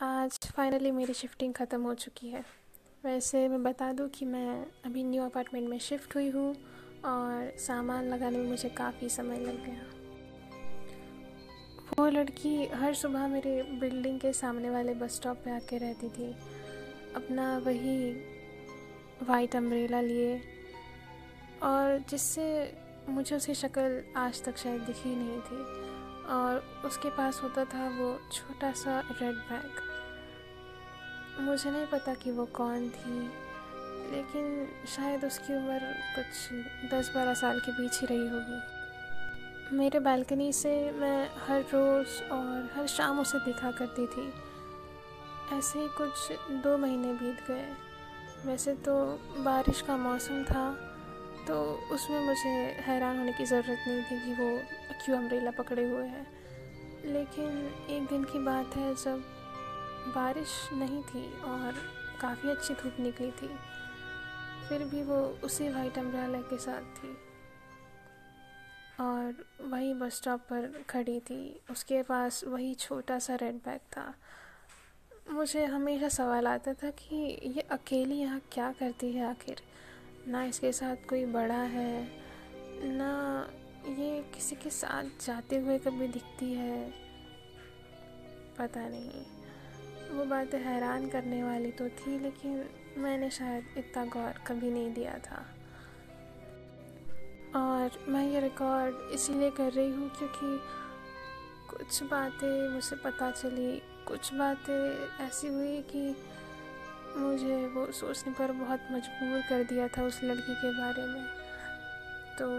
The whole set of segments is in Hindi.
आज फाइनली मेरी शिफ्टिंग ख़त्म हो चुकी है। वैसे मैं बता दूँ कि मैं अभी न्यू अपार्टमेंट में शिफ्ट हुई हूँ और सामान लगाने में मुझे काफ़ी समय लग गया। वो लड़की हर सुबह मेरे बिल्डिंग के सामने वाले बस स्टॉप पे आके रहती थी। अपना वही वाइट अम्ब्रेला लिए और जिससे मुझे उसकी शक्ल आज तक शायद दिखी नहीं थी। और उसके पास होता था वो छोटा सा रेड बैग मुझे नहीं पता कि वो कौन थी, लेकिन शायद उसकी उम्र कुछ दस बारह साल के बीच ही रही होगी। मेरे बालकनी से मैं हर रोज़ और हर शाम उसे देखा करती थी। ऐसे ही कुछ दो महीने बीत गए। वैसे तो बारिश का मौसम था तो उसमें मुझे हैरान होने की ज़रूरत नहीं थी कि वो क्यों अम्ब्रेला पकड़े हुए हैं। लेकिन एक दिन की बात है, जब बारिश नहीं थी और काफ़ी अच्छी धूप निकली थी, फिर भी वो उसी वाइट अम्ब्रेला के साथ थी। और वही बस स्टॉप पर खड़ी थी। उसके पास वही छोटा सा रेड बैग था। मुझे हमेशा सवाल आता था कि ये अकेली यहाँ क्या करती है आखिर? ना इसके साथ कोई बड़ा है, ना ये किसी के साथ जाते हुए कभी दिखती है, पता नहीं। वो बातें हैरान करने वाली तो थी, लेकिन मैंने शायद इतना गौर कभी नहीं दिया था। और मैं ये रिकॉर्ड इसीलिए कर रही हूँ क्योंकि कुछ बातें मुझे पता चली, कुछ बातें ऐसी हुई कि मुझे वो सोचने पर बहुत मजबूर कर दिया था उस लड़की के बारे में। तो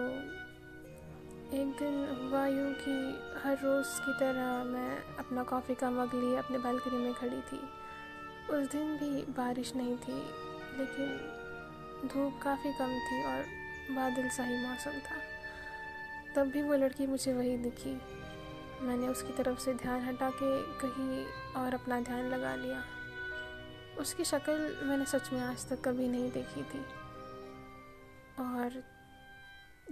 एक दिन हुआ यूँ कि हर रोज़ की तरह मैं अपना कॉफ़ी का मग लिए अपने बालकनी में खड़ी थी। उस दिन भी बारिश नहीं थी, लेकिन धूप काफ़ी कम थी और बादल सा ही मौसम था। तब भी वो लड़की मुझे वही दिखी। मैंने उसकी तरफ़ से ध्यान हटा के कहीं और अपना ध्यान लगा लिया। उसकी शक्ल मैंने सच में आज तक कभी नहीं देखी थी। और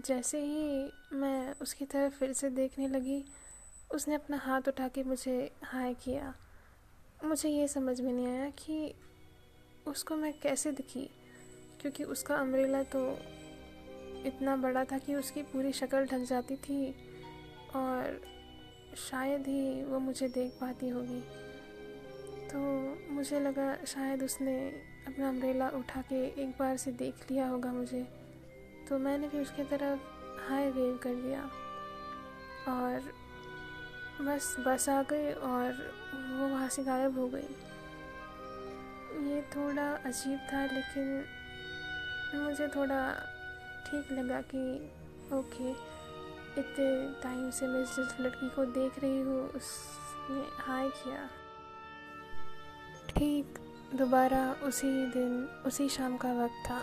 जैसे ही मैं उसकी तरफ़ फिर से देखने लगी, उसने अपना हाथ उठा के मुझे हाय किया। मुझे ये समझ में नहीं आया कि उसको मैं कैसे दिखी, क्योंकि उसका अम्ब्रेला तो इतना बड़ा था कि उसकी पूरी शक्ल ढक जाती थी और शायद ही वो मुझे देख पाती होगी। तो मुझे लगा शायद उसने अपना अम्ब्रेला उठा के एक बार से देख लिया होगा मुझे। तो मैंने भी उसकी तरफ़ हाई वेव कर दिया। और बस बस आ गई और वो वहाँ से गायब हो गई। ये थोड़ा अजीब था, लेकिन मुझे थोड़ा ठीक लगा कि ओके इतने टाइम से मैं जिस लड़की को देख रही हूँ, उसने हाई किया। ठीक दोबारा उसी दिन उसी शाम का वक्त था।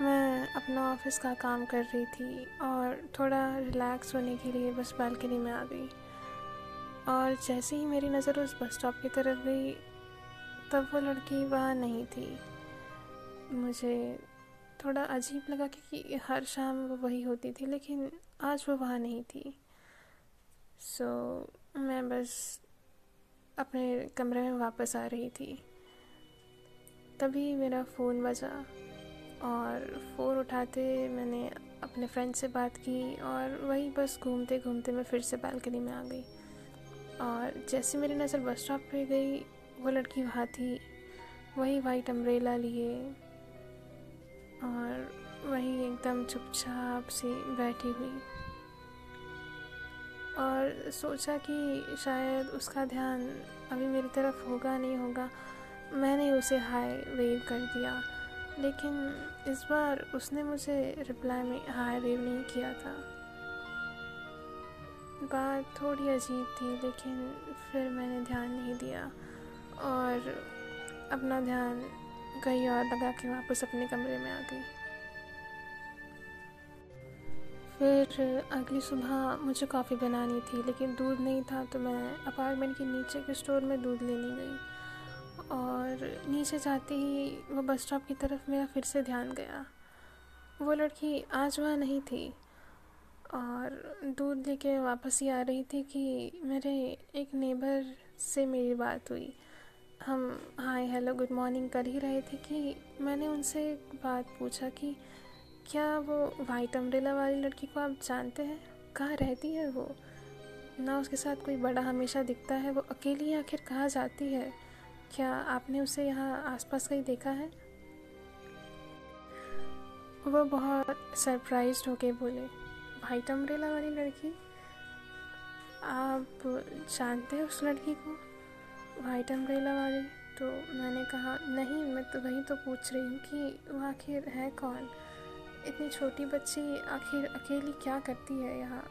मैं अपना ऑफ़िस का काम कर रही थी और थोड़ा रिलैक्स होने के लिए बस बालकनी में आ गई। और जैसे ही मेरी नज़र उस बस स्टॉप की तरफ़ गई तब वो लड़की वहाँ नहीं थी। मुझे थोड़ा अजीब लगा क्योंकि हर शाम वो वही होती थी लेकिन आज वो वहाँ नहीं थी। सो so, मैं बस अपने कमरे में वापस आ रही थी। तभी मेरा फ़ोन बजा और फ़ोन उठाते मैंने अपने फ्रेंड से बात की और वही बस घूमते घूमते मैं फिर से बालकनी में आ गई। और जैसे मेरी नज़र बस स्टॉप पे गई, वो लड़की वहाँ थी। वही वाइट अम्ब्रेला लिए और वही एकदम चुपचाप से बैठी हुई। और सोचा कि शायद उसका ध्यान अभी मेरी तरफ़ होगा नहीं होगा, मैंने उसे हाय वेव कर दिया। लेकिन इस बार उसने मुझे रिप्लाई में हाय वेव नहीं किया था। बात थोड़ी अजीब थी, लेकिन फिर मैंने ध्यान नहीं दिया और अपना ध्यान कहीं और लगा के वापस अपने कमरे में आ गई। फिर अगली सुबह मुझे कॉफ़ी बनानी थी, लेकिन दूध नहीं था तो मैं अपार्टमेंट के नीचे के स्टोर में दूध लेने गई। और नीचे जाते ही वो बस स्टॉप की तरफ़ मेरा फिर से ध्यान गया। वो लड़की आज वहाँ नहीं थी और दूध लेके वापस ही आ रही थी कि मेरे एक नेबर से मेरी बात हुई। हम हाय हेलो गुड मॉर्निंग कर ही रहे थे कि मैंने उनसे बात पूछा कि क्या वो वाइट अम्ब्रेला वाली लड़की को आप जानते हैं? कहाँ रहती है वो? ना उसके साथ कोई बड़ा हमेशा दिखता है, वो अकेली आखिर कहाँ जाती है? क्या आपने उसे यहाँ आसपास कहीं देखा है? वो बहुत सरप्राइज़ होके बोले वाइट अम्ब्रेला वाली लड़की, आप जानते हैं उस लड़की को? वाइट अम्ब्रेला वाली? तो मैंने कहा, नहीं, मैं तो वही तो पूछ रही हूँ कि वो आखिर है कौन? इतनी छोटी बच्ची आखिर, अकेली क्या करती है यहाँ?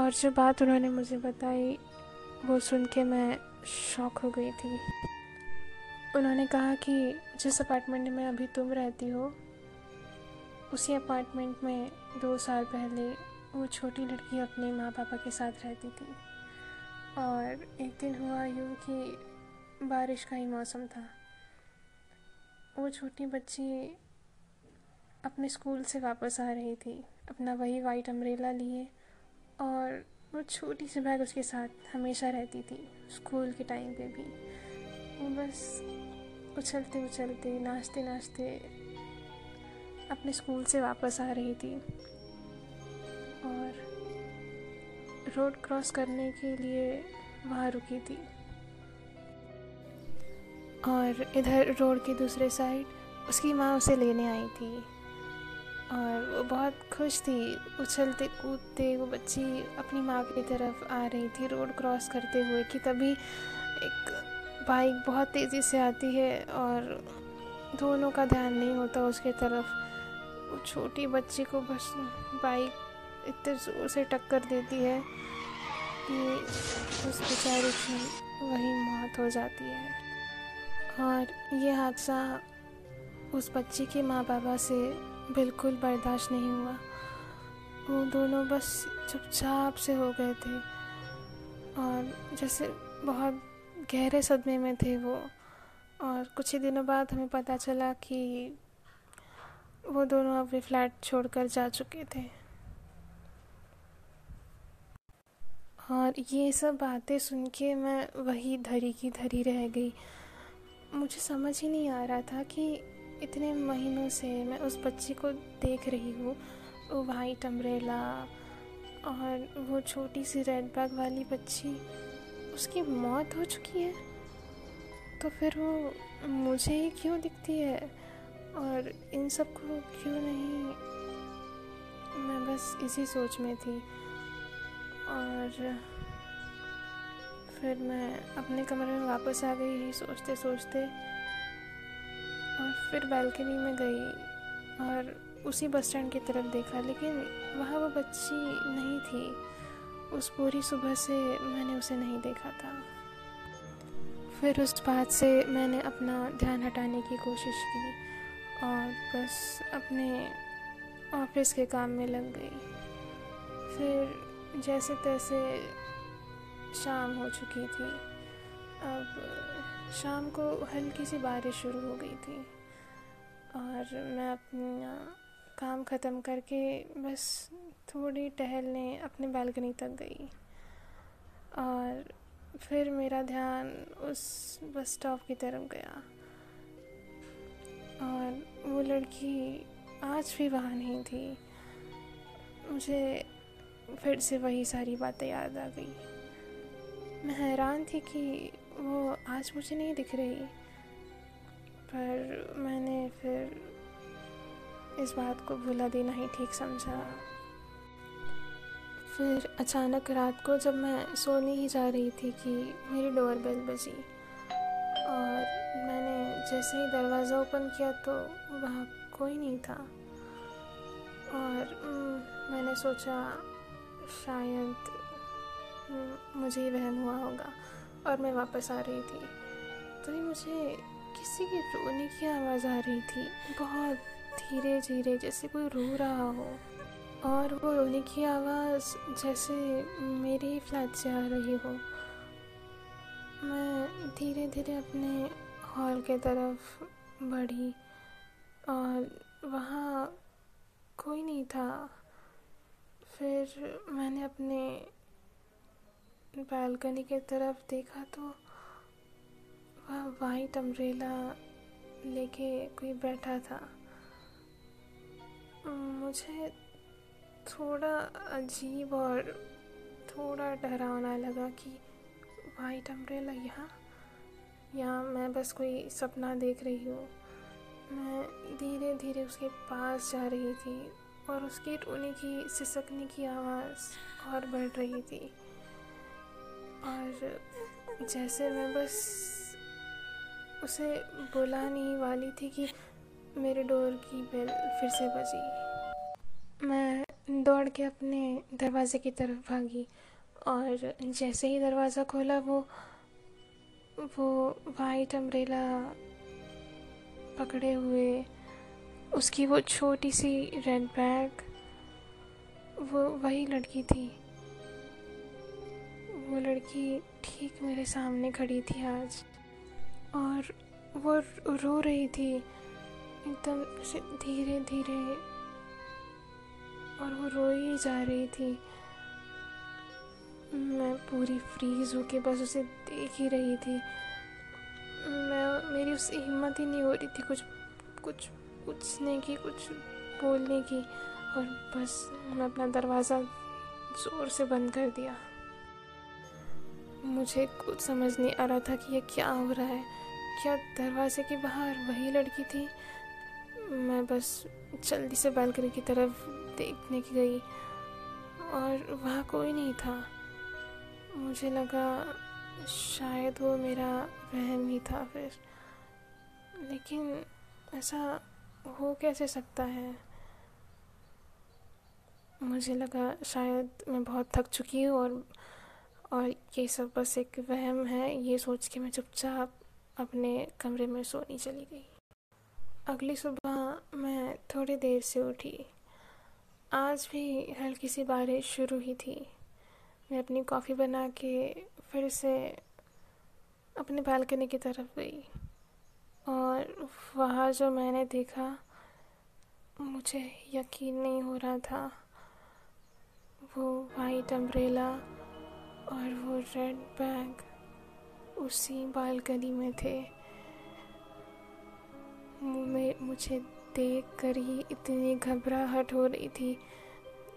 और जो बात उन्होंने मुझे बताई, वो सुन के मैं शॉक हो गई थी। उन्होंने कहा कि जिस अपार्टमेंट में अभी तुम रहती हो, उसी अपार्टमेंट में दो साल पहले वो छोटी लड़की अपने माँ पापा के साथ रहती थी। और एक दिन हुआ यूँ कि बारिश का ही मौसम था। वो छोटी बच्ची अपने स्कूल से वापस आ रही थी, अपना वही वाइट अम्ब्रेला लिए और वो छोटी सी बैग उसके साथ हमेशा रहती थी, स्कूल के टाइम पे भी। वो बस उछलते उछलते, नाचते नाचते अपने स्कूल से वापस आ रही थी। और रोड क्रॉस करने के लिए वहाँ रुकी थी। और इधर रोड के दूसरे साइड उसकी माँ उसे लेने आई थी। और वो बहुत खुश थी। उछलते कूदते वो बच्ची अपनी माँ की तरफ़ आ रही थी रोड क्रॉस करते हुए कि तभी एक बाइक बहुत तेज़ी से आती है और दोनों का ध्यान नहीं होता उसके तरफ़। वो छोटी बच्ची को बस बाइक इतने ज़ोर से टक्कर देती है कि उस बेचारे की वही मौत हो जाती है। और ये हादसा उस बच्ची के माँ बाबा से बिल्कुल बर्दाश्त नहीं हुआ। वो दोनों बस चुपचाप से हो गए थे। और जैसे बहुत गहरे सदमे में थे वो। और कुछ ही दिनों बाद हमें पता चला कि वो दोनों अपने फ्लैट छोड़कर जा चुके थे। और ये सब बातें सुन के मैं वही धरी की धरी रह गई। मुझे समझ ही नहीं आ रहा था कि इतने महीनों से मैं उस बच्ची को देख रही हूँ, वो वाइट अम्ब्रेला और वो छोटी सी रेड बैग वाली बच्ची, उसकी मौत हो चुकी है। तो फिर वो मुझे ही क्यों दिखती है? और इन सबको क्यों नहीं? मैं बस इसी सोच में थी। और फिर मैं अपने कमरे में वापस आ गई सोचते सोचते और फिर बालकनी में गई और उसी बस स्टैंड की तरफ़ देखा, लेकिन वहाँ वो बच्ची नहीं थी। उस पूरी सुबह से मैंने उसे नहीं देखा था। फिर उस बात से मैंने अपना ध्यान हटाने की कोशिश की और बस अपने ऑफ़िस के काम में लग गई। फिर जैसे तैसे शाम हो चुकी थी। अब, शाम को हल्की सी बारिश शुरू हो गई थी और मैं अपना काम ख़त्म करके बस थोड़ी टहलने अपने बालकनी तक गई और फिर मेरा ध्यान उस बस स्टॉप की तरफ़ गया और वो लड़की आज भी वहाँ नहीं थी। मुझे फिर से वही सारी बातें याद आ गई। मैं हैरान थी कि वो आज मुझे नहीं दिख रही। पर मैंने फिर इस बात को भुला देना ही ठीक समझा। फिर अचानक रात को जब मैं सोने ही जा रही थी कि मेरी डोर बेल बजी और मैंने जैसे ही दरवाज़ा ओपन किया तो वहाँ कोई नहीं था। और मैंने सोचा शायद मुझे ही वहम हुआ होगा। और मैं वापस आ रही थी। तो ही मुझे किसी की रोने की आवाज़ आ रही थी। बहुत धीरे धीरे जैसे कोई रो रहा हो। और वो रोने की आवाज़ जैसे मेरे ही फ्लैट से आ रही हो। मैं धीरे धीरे अपने हॉल के तरफ़ बढ़ी और वहाँ कोई नहीं था। फिर मैंने अपने बालकनी की तरफ़ देखा तो वह वाइट अम्ब्रेला लेके कोई बैठा था। मुझे थोड़ा अजीब और थोड़ा डरावना लगा कि वाइट अम्ब्रेला यहाँ? यहाँ मैं बस कोई सपना देख रही हूँ? मैं धीरे धीरे उसके पास जा रही थी और उसकी रोने की सिसकने की आवाज़ और बढ़ रही थी। और जैसे मैं बस उसे बुलाने वाली थी कि मेरे डोर की बेल फिर से बजी। मैं दौड़ के अपने दरवाज़े की तरफ़ भागी और जैसे ही दरवाज़ा खोला वो वो वाइट अम्ब्रेला पकड़े हुए, उसकी वो छोटी सी रेड बैग वो वही लड़की थी। वो लड़की ठीक मेरे सामने खड़ी थी आज। और वो रो रही थी एकदम से धीरे धीरे और वो रो ही जा रही थी। मैं पूरी फ्रीज होके बस उसे देख ही रही थी। मैं, मेरी उससे हिम्मत ही नहीं हो रही थी कुछ कुछ पूछने की, कुछ बोलने की। और बस मैं अपना दरवाज़ा ज़ोर से बंद कर दिया। मुझे कुछ समझ नहीं आ रहा था कि ये क्या हो रहा है। क्या दरवाजे के बाहर वही लड़की थी? मैं बस जल्दी से बालकनी की तरफ़ देखने की गई और वहाँ कोई नहीं था। मुझे लगा शायद वो मेरा वहम ही था फिर। लेकिन ऐसा हो कैसे सकता है? मुझे लगा शायद मैं बहुत थक चुकी हूँ और और ये सब बस एक वहम है, ये सोच के मैं चुपचाप अपने कमरे में सोनी चली गई। अगली सुबह मैं थोड़ी देर से उठी। आज भी हल्की सी बारिश शुरू ही थी। मैं अपनी कॉफ़ी बना के फिर से अपने बालकनी की तरफ़ गई और वहाँ जो मैंने देखा, मुझे यकीन नहीं हो रहा था। वो वाइट अम्ब्रेला और वो रेड बैग उसी बालकनी में थे। मुझे देख कर ही इतनी घबराहट हो रही थी,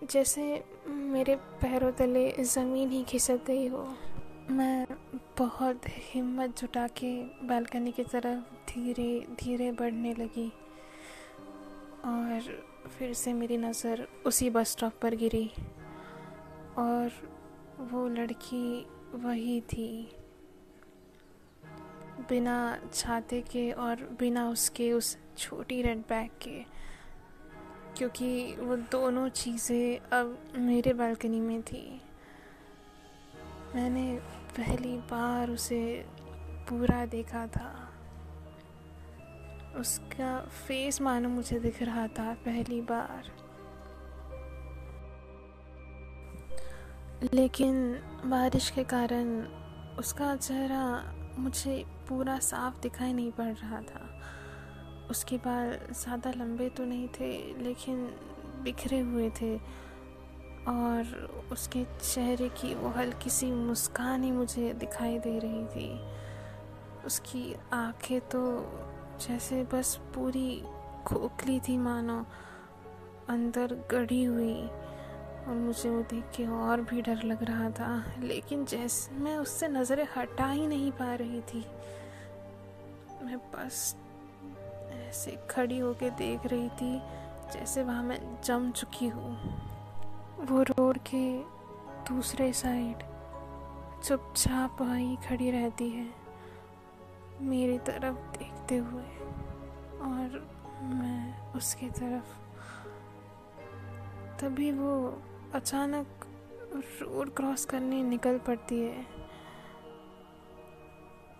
जैसे मेरे पैरों तले ज़मीन ही खिसक गई हो। मैं बहुत हिम्मत जुटा के बालकनी की तरफ़ धीरे धीरे बढ़ने लगी और फिर से मेरी नज़र उसी बस स्टॉप पर गिरी और वो लड़की वही थी। बिना छाते के और बिना उसके, उस छोटी रेड बैग के। क्योंकि वो दोनों चीज़ें अब मेरे बालकनी में थी। मैंने पहली बार उसे पूरा देखा था। उसका फेस मानो मुझे दिख रहा था पहली बार। लेकिन बारिश के कारण उसका चेहरा मुझे पूरा साफ़ दिखाई नहीं पड़ रहा था। उसके बाल ज़्यादा लंबे तो नहीं थे, लेकिन बिखरे हुए थे और उसके चेहरे की वो हल्की सी मुस्कान ही मुझे दिखाई दे रही थी। उसकी आँखें तो जैसे बस पूरी खोखली थी मानो, अंदर गढ़ी हुई। और मुझे वो देख के और भी डर लग रहा था। लेकिन जैसे, मैं उससे नज़रें हटा ही नहीं पा रही थी। मैं बस ऐसे खड़ी होके देख रही थी जैसे वहाँ मैं जम चुकी हूँ। वो रोड के दूसरे साइड चुपचाप वहीं खड़ी रहती है, मेरी तरफ़ देखते हुए। और मैं उसकी तरफ़, तभी वो अचानक रोड क्रॉस करने निकल पड़ती है।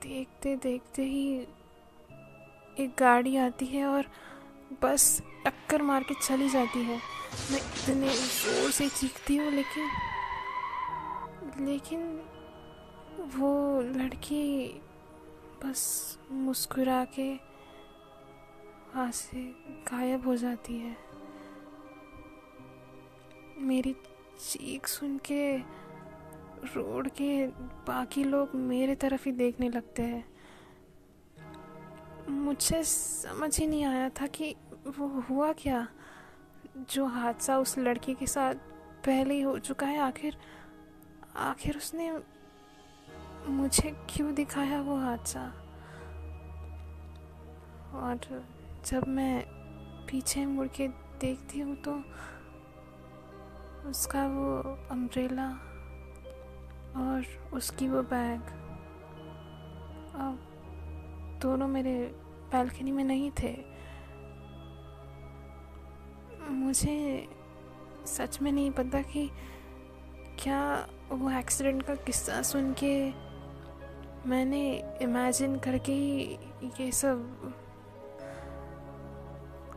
देखते देखते ही एक गाड़ी आती है और बस टक्कर मार के चली जाती है। मैं इतने ज़ोर से चीखती हूँ, लेकिन लेकिन वो लड़की बस मुस्कुरा के वहाँ से गायब हो जाती है। मेरी चीख सुन के रोड के बाकी लोग मेरे तरफ़ ही देखने लगते हैं। मुझे समझ ही नहीं आया था कि वो हुआ क्या। जो हादसा उस लड़की के साथ पहले ही हो चुका है, आखिर आखिर उसने मुझे क्यों दिखाया वो हादसा? और जब मैं पीछे मुड़ के देखती हूँ तो उसका वो अम्ब्रेला और उसकी वो बैग अब दोनों मेरे बैल्कनी में नहीं थे। मुझे सच में नहीं पता कि क्या वो एक्सीडेंट का किस्सा सुन के मैंने इमेजिन करके ही ये सब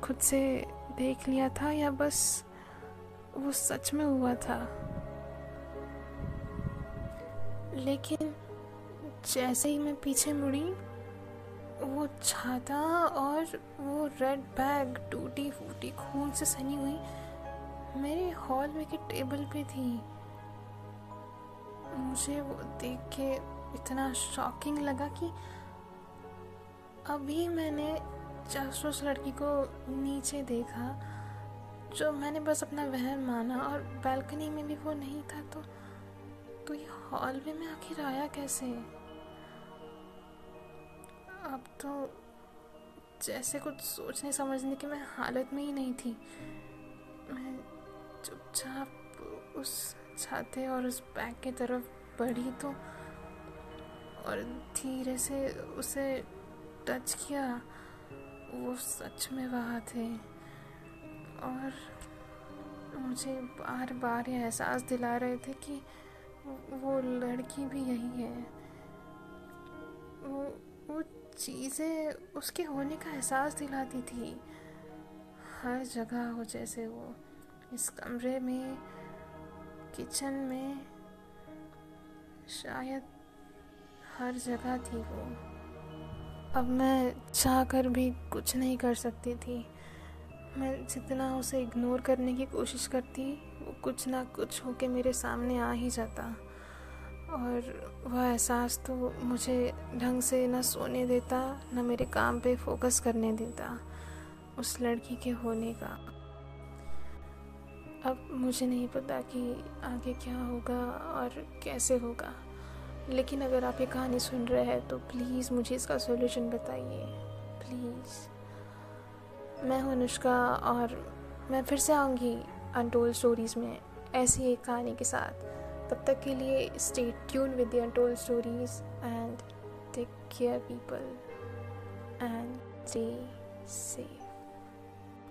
खुद से देख लिया था या बस वो सच में हुआ था। लेकिन जैसे ही मैं पीछे मुड़ी, वो छाता और वो रेड बैग टूटी फूटी खून से सनी हुई मेरे हॉल में की टेबल पे थी। मुझे वो देख के इतना शॉकिंग लगा कि अभी मैंने जासूस लड़की को नीचे देखा। जो मैंने बस अपना वहम माना और बालकनी में भी वो नहीं था तो तो ये हॉलवे में आखिर आया कैसे? अब तो जैसे कुछ सोचने समझने की मैं हालत में ही नहीं थी। मैं चुपचाप उस छाते और उस बैग की तरफ़ बढ़ी तो और धीरे से उसे टच किया। वो सच में वहाँ थे। और मुझे बार बार ये एहसास दिला रहे थे कि वो लड़की भी यही है। वो वो चीज़ें उसके होने का एहसास दिलाती थी। हर जगह हो जैसे वो, इस कमरे में, किचन में, शायद हर जगह थी वो। अब मैं चाह कर भी कुछ नहीं कर सकती थी। मैं जितना उसे इग्नोर करने की कोशिश करती, वो कुछ ना कुछ होके मेरे सामने आ ही जाता। और वह एहसास तो मुझे ढंग से ना सोने देता, ना मेरे काम पे फोकस करने देता, उस लड़की के होने का। अब मुझे नहीं पता कि आगे क्या होगा और कैसे होगा। लेकिन अगर आप ये कहानी सुन रहे हैं तो प्लीज़ मुझे इसका सॉल्यूशन बताइए। प्लीज़ मैं हूँ अनुष्का और मैं फिर से आऊँगी अनटोल्ड स्टोरीज़ में ऐसी एक कहानी के साथ। तब तक के लिए stay tuned with the untold stories and take care people and stay safe